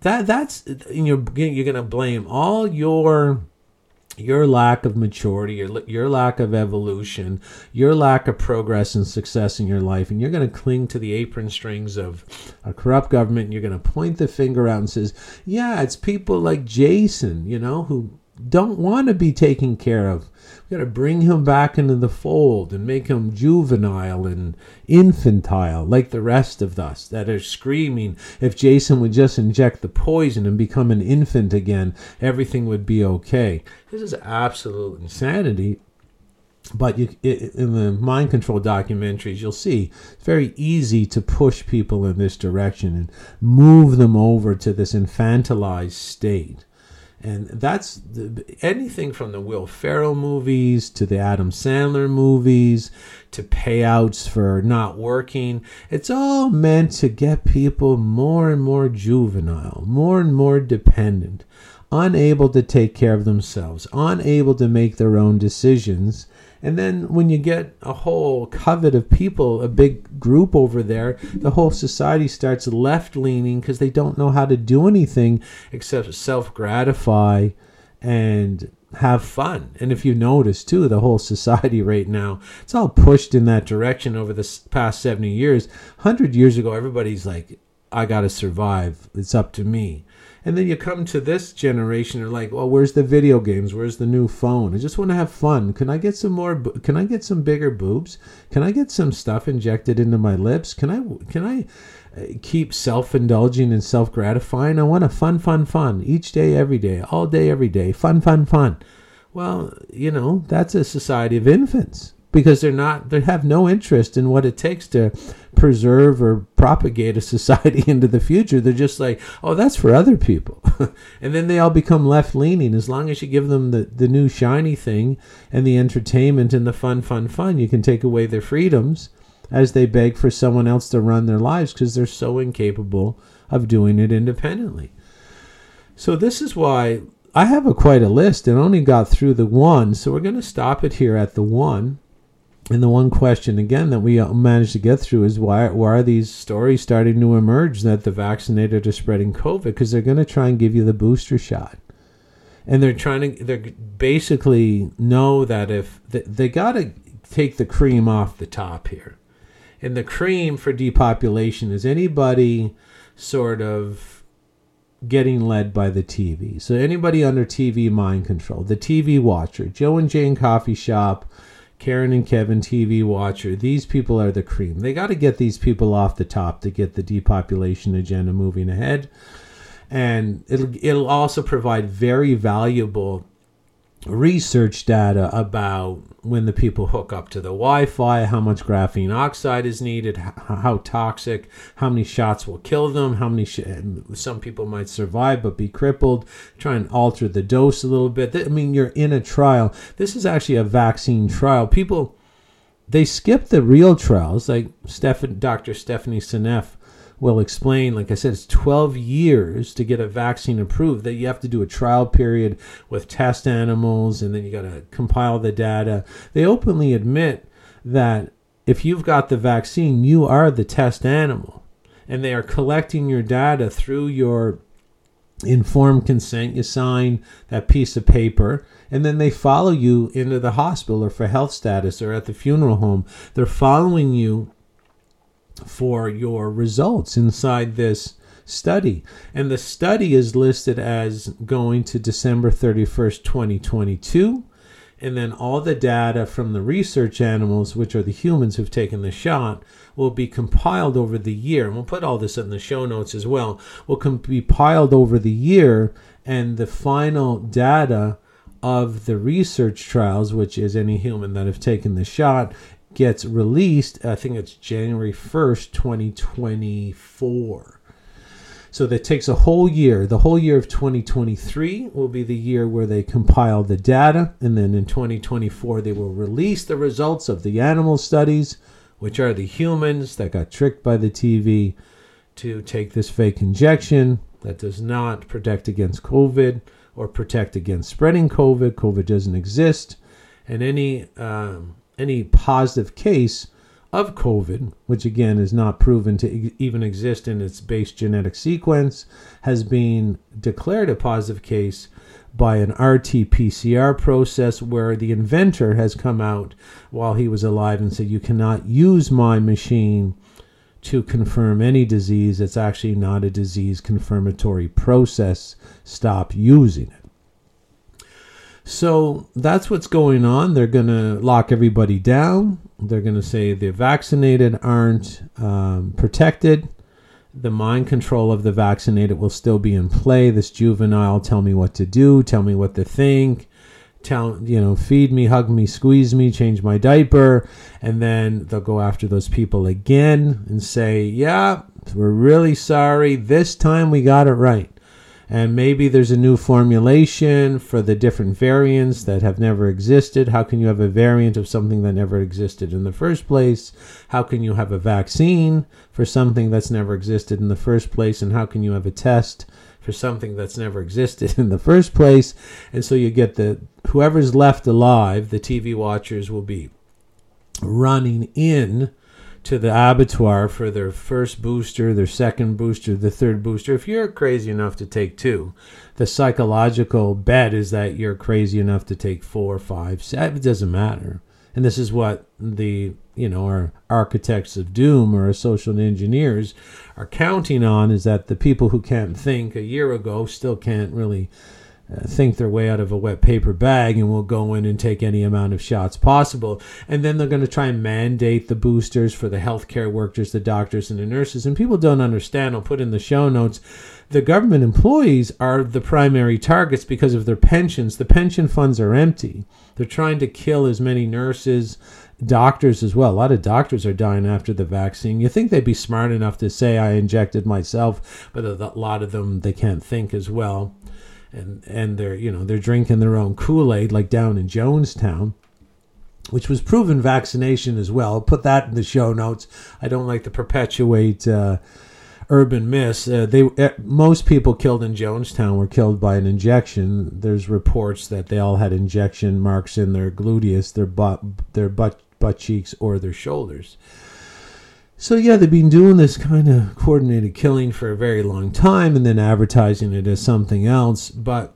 That that's you're you're going to blame all your your lack of maturity, your, your lack of evolution, your lack of progress and success in your life, and you're going to cling to the apron strings of a corrupt government, and you're going to point the finger out and says, "Yeah, it's people like Jason, you know, who don't want to be taken care of. We got to bring him back into the fold and make him juvenile and infantile like the rest of us that are screaming if Jason would just inject the poison and become an infant again, everything would be okay. This is absolute insanity. but you, in the mind control documentaries, you'll see it's very easy to push people in this direction and move them over to this infantilized state. And that's the, anything from the Will Ferrell movies to the Adam Sandler movies to payouts for not working. It's all meant to get people more and more juvenile, more and more dependent, unable to take care of themselves, unable to make their own decisions and then when you get a whole covet of people, a big group over there, the whole society starts left leaning because they don't know how to do anything except self gratify and have fun. And if you notice too, the whole society right now, it's all pushed in that direction over the past 70 years. 100 years ago, everybody's like, I got to survive. It's up to me. And then you come to this generation, they're like, well, where's the video games? Where's the new phone? I just want to have fun. Can I get some more? Can I get some bigger boobs? Can I get some stuff injected into my lips? Can I? Can I? Uh, keep self-indulging and self-gratifying. I want a fun, fun, fun each day, every day, all day, every day. Fun, fun, fun. Well, you know, that's a society of infants because they're not they have no interest in what it takes to preserve or propagate a society into the future. They're just like oh that's for other people. And then they all become left leaning as long as you give them the, the new shiny thing and the entertainment and the fun fun fun you can take away their freedoms as they beg for someone else to run their lives because they're so incapable of doing it independently. So this is why I have a quite a list and only got through the one, so we're going to stop it here at the one. And the one question again that we managed to get through is why why are these stories starting to emerge that the vaccinated are spreading COVID? Because they're going to try and give you the booster shot, and they're trying to—they're basically know that if they, they got to take the cream off the top here, and the cream for depopulation is anybody sort of getting led by the TV. So anybody under TV mind control, the TV watcher, Joe and Jane coffee shop Karen and Kevin TV watcher. These people are the cream. They got to get these people off the top to get the depopulation agenda moving ahead. And it'll it'll also provide very valuable research data about when the people hook up to the Wi-Fi, how much graphene oxide is needed, how, toxic, how many shots will kill them, how many sh- some people might survive but be crippled. Try and alter the dose a little bit. I mean, you're in a trial. This is actually a vaccine trial. People they skip the real trials, like Dr. Stephanie Seneff will explain, like I said, it's 12 years to get a vaccine approved, that you have to do a trial period with test animals and then you got to compile the data. They openly admit that if you've got the vaccine, you are the test animal. And they are collecting your data through your informed consent. You sign that piece of paper, and then they follow you into the hospital or for health status or at the funeral home. They're following you for your results inside this study. And the study is listed as going to December 31st, 2022. And then all the data from the research animals, which are the humans who've taken the shot, will be compiled over the year. And we'll put all this in the show notes as well. Will be piled over the year, and the final data of the research trials, which is any human that have taken the shot, gets released, I think it's January 1st, 2024. So that takes a whole year. The whole year of 2023 will be the year where they compile the data. And then in 2024, they will release the results of the animal studies, which are the humans that got tricked by the TV to take this fake injection that does not protect against COVID or protect against spreading COVID. COVID doesn't exist. And any um, any positive case of COVID, which again is not proven to even exist in its base genetic sequence, has been declared a positive case by an RT PCR process where the inventor has come out while he was alive and said, You cannot use my machine to confirm any disease. It's actually not a disease confirmatory process. Stop using it. So that's what's going on. They're going to lock everybody down. They're going to say the vaccinated aren't um, protected. The mind control of the vaccinated will still be in play. This juvenile, tell me what to do, tell me what to think, tell you know feed me hug me squeeze me change my diaper and then they'll go after those people again and say yeah we're really sorry this time we got it right and maybe there's a new formulation for the different variants that have never existed. How can you have a variant of something that never existed in the first place? How can you have a vaccine for something that's never existed in the first place? And how can you have a test for something that's never existed in the first place? And so you get the whoever's left alive, the TV watchers will be running in to the abattoir for their first booster, their second booster, the third booster. If you're crazy enough to take two, the psychological bet is that you're crazy enough to take four, five, seven. It doesn't matter. And this is what the you know our architects of doom or our social engineers are counting on is that the people who can't think a year ago still can't really Uh, think their way out of a wet paper bag and will go in and take any amount of shots possible. And then they're going to try and mandate the boosters for the healthcare workers, the doctors, and the nurses. And people don't understand. I'll put in the show notes. The government employees are the primary targets because of their pensions. The pension funds are empty. They're trying to kill as many nurses, doctors as well. A lot of doctors are dying after the vaccine. You think they'd be smart enough to say, I injected myself, but a lot of them, they can't think as well and and they're you know they're drinking their own Kool Aid like down in Jonestown, which was proven vaccination as well. I'll put that in the show notes. I don't like to perpetuate. Uh, urban myths. Uh, they uh, most people killed in Jonestown were killed by an injection. There's reports that they all had injection marks in their gluteus, their butt, their butt, butt cheeks, or their shoulders. So yeah, they've been doing this kind of coordinated killing for a very long time, and then advertising it as something else. But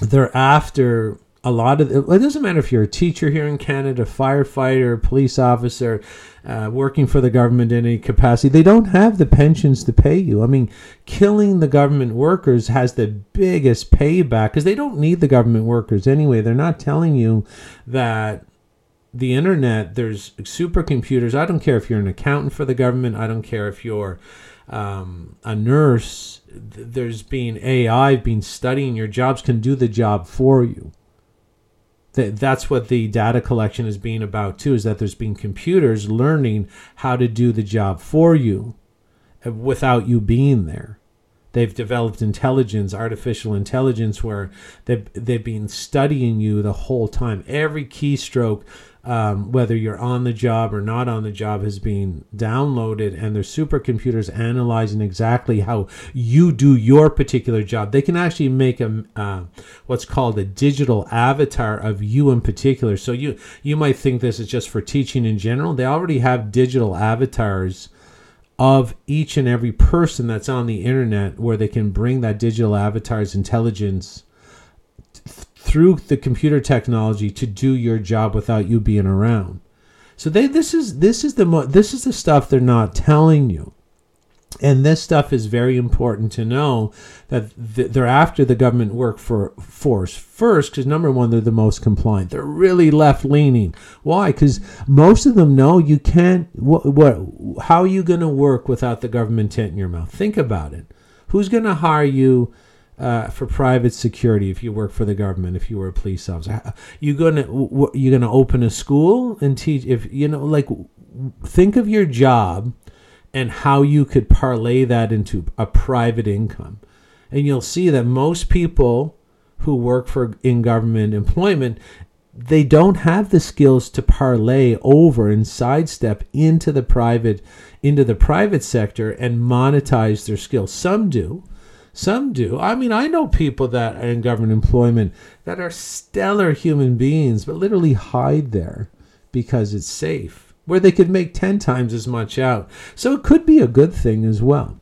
they're after a lot of. It doesn't matter if you're a teacher here in Canada, firefighter, police officer, uh, working for the government in any capacity. They don't have the pensions to pay you. I mean, killing the government workers has the biggest payback because they don't need the government workers anyway. They're not telling you that the internet, there's supercomputers. I don't care if you're an accountant for the government. I don't care if you're um, a nurse. There's been AI being studying your jobs can do the job for you. That That's what the data collection is being about too. Is that there's been computers learning how to do the job for you uh, without you being there. They've developed intelligence, artificial intelligence, where they've, they've been studying you the whole time. Every keystroke um, whether you're on the job or not on the job has been downloaded and there's supercomputers analyzing exactly how you do your particular job. They can actually make a uh, what's called a digital avatar of you in particular. So you you might think this is just for teaching in general. They already have digital avatars of each and every person that's on the internet where they can bring that digital avatar's intelligence through the computer technology to do your job without you being around. So they this is this is the mo- this is the stuff they're not telling you. And this stuff is very important to know that they're after the government work for force first because number one they're the most compliant. They're really left leaning. Why? Because most of them know you can't. What? what how are you going to work without the government tent in your mouth? Think about it. Who's going to hire you? Uh, for private security if you work for the government if you were a police officer. You gonna you gonna open a school and teach if you know like think of your job and how you could parlay that into a private income. And you'll see that most people who work for in government employment they don't have the skills to parlay over and sidestep into the private into the private sector and monetize their skills. Some do some do. I mean, I know people that are in government employment that are stellar human beings, but literally hide there because it's safe, where they could make 10 times as much out. So it could be a good thing as well.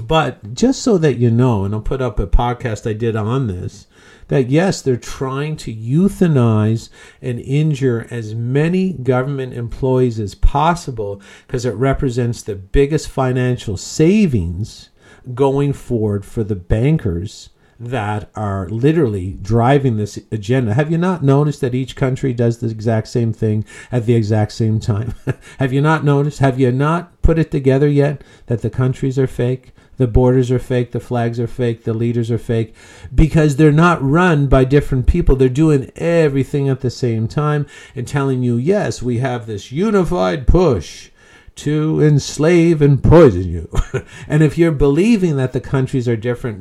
But just so that you know, and I'll put up a podcast I did on this, that yes, they're trying to euthanize and injure as many government employees as possible because it represents the biggest financial savings going forward for the bankers that are literally driving this agenda. Have you not noticed that each country does the exact same thing at the exact same time? Have you not noticed? Have you not put it together yet that the countries are fake? The borders are fake, the flags are fake, the leaders are fake because they're not run by different people. They're doing everything at the same time and telling you, yes, we have this unified push to enslave and poison you. and if you're believing that the countries are different,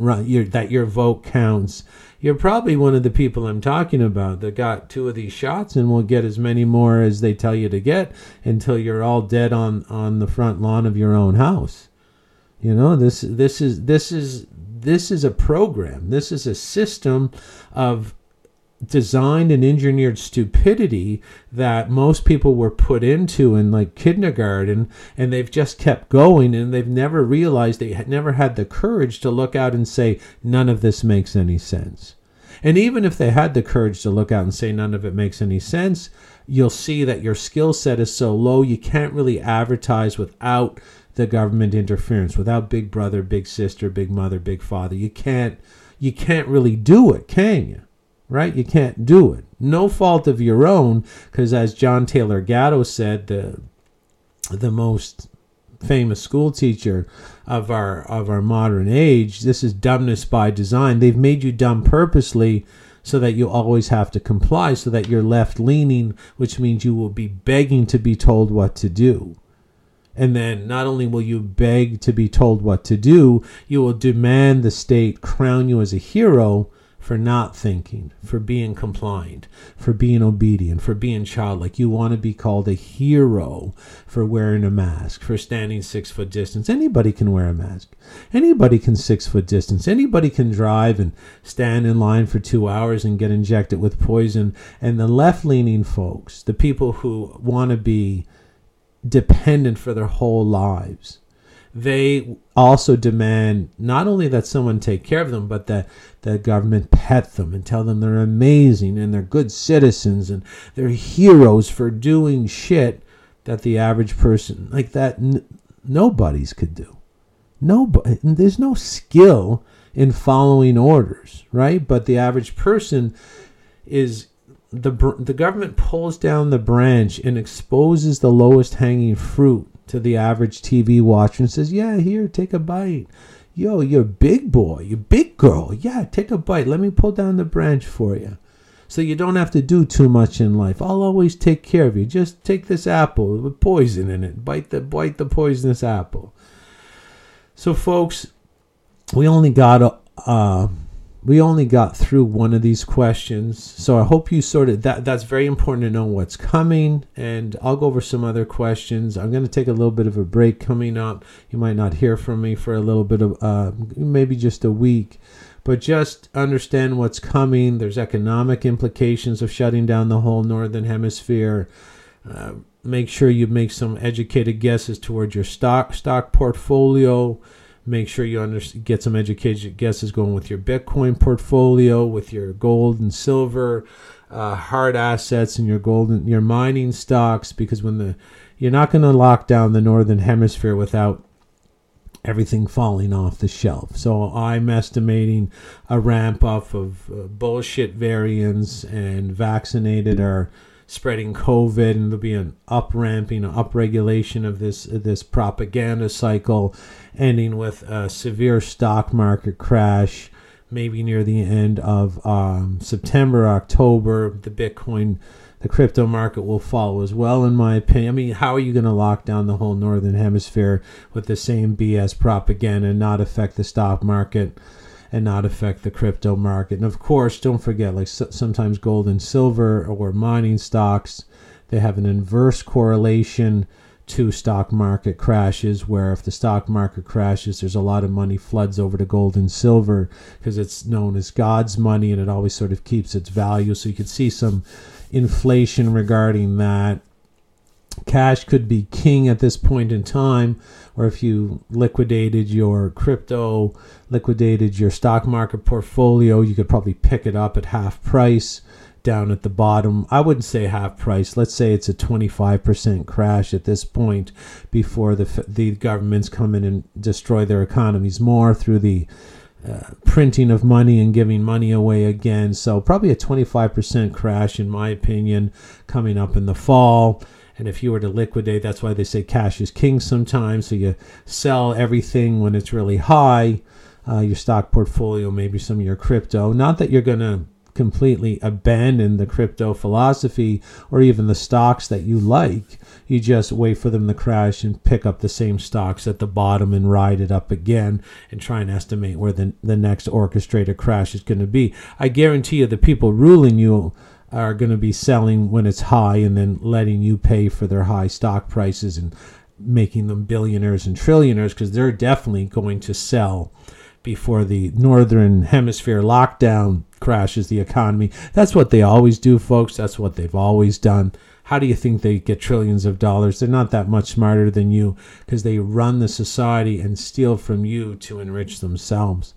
that your vote counts, you're probably one of the people I'm talking about that got two of these shots and will get as many more as they tell you to get until you're all dead on, on the front lawn of your own house. You know, this this is this is this is a program. This is a system of designed and engineered stupidity that most people were put into in like kindergarten and they've just kept going and they've never realized they had never had the courage to look out and say none of this makes any sense. And even if they had the courage to look out and say none of it makes any sense you'll see that your skill set is so low you can't really advertise without the government interference without big brother big sister big mother big father. You can't you can't really do it can you right? You can't do it. No fault of your own, because as John Taylor Gatto said, the the most famous school teacher of our of our modern age, this is dumbness by design. They've made you dumb purposely so that you always have to comply, so that you're left leaning, which means you will be begging to be told what to do. And then not only will you beg to be told what to do, you will demand the state crown you as a hero for not thinking, for being compliant, for being obedient, for being childlike. You want to be called a hero for wearing a mask, for standing six foot distance. Anybody can wear a mask. Anybody can six foot distance. Anybody can drive and stand in line for two hours and get injected with poison. And the left leaning folks, the people who want to be dependent for their whole lives, they also demand not only that someone take care of them, but that the government pet them and tell them they're amazing and they're good citizens and they're heroes for doing shit that the average person like that n- nobody's could do. Nobody, there's no skill in following orders, right? But the average person is the the government pulls down the branch and exposes the lowest hanging fruit to the average TV watcher and says, "Yeah, here, take a bite." Yo, you're a big boy, you're big girl. Yeah, take a bite. Let me pull down the branch for you. So you don't have to do too much in life. I'll always take care of you. Just take this apple with poison in it. Bite the bite the poisonous apple. So folks, we only got a, uh we only got through one of these questions so i hope you sort of that that's very important to know what's coming and i'll go over some other questions. I'm going to take a little bit of a break coming up. You might not hear from me for a little bit of uh, maybe just a week but just understand what's coming. There's economic implications of shutting down the whole northern hemisphere. Uh, make sure you make some educated guesses towards your stock stock portfolio Make sure you under, get some educated guesses going with your Bitcoin portfolio, with your gold and silver, uh, hard assets, and your gold and your mining stocks. Because when the you're not going to lock down the northern hemisphere without everything falling off the shelf. So I'm estimating a ramp up of uh, bullshit variants and vaccinated are spreading COVID, and there'll be an up ramping, an upregulation of this this propaganda cycle, ending with a severe stock market crash, maybe near the end of um, September, October. The Bitcoin, the crypto market will follow as well, in my opinion. I mean, how are you going to lock down the whole northern hemisphere with the same BS propaganda and not affect the stock market? And not affect the crypto market. And of course, don't forget, like so, sometimes gold and silver or mining stocks, they have an inverse correlation to stock market crashes where if the stock market crashes there's a lot of money floods over to gold and silver because it's known as god's money and it always sort of keeps its value so you could see some inflation regarding that cash could be king at this point in time or if you liquidated your crypto, liquidated your stock market portfolio, you could probably pick it up at half price down at the bottom. I wouldn't say half price. Let's say it's a 25% crash at this point before the the governments come in and destroy their economies more through the uh, printing of money and giving money away again. So probably a 25% crash in my opinion coming up in the fall And if you were to liquidate, that's why they say cash is king sometimes. So you sell everything when it's really high, uh, your stock portfolio, maybe some of your crypto. Not that you're going to completely abandon the crypto philosophy or even the stocks that you like. You just wait for them to crash and pick up the same stocks at the bottom and ride it up again and try and estimate where the, the next orchestrated crash is going to be. I guarantee you the people ruling you are going to be selling when it's high and then letting you pay for their high stock prices and making them billionaires and trillionaires because they're definitely going to sell before the northern hemisphere lockdown crashes the economy. That's what they always do, folks. That's what they've always done. How do you think they get trillions of dollars? They're not that much smarter than you because they run the society and steal from you to enrich themselves.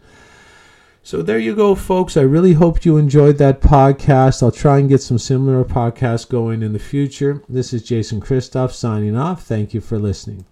So there you go, folks. I really hope you enjoyed that podcast. I'll try and get some similar podcasts going in the future. This is Jason Christoff signing off. Thank you for listening.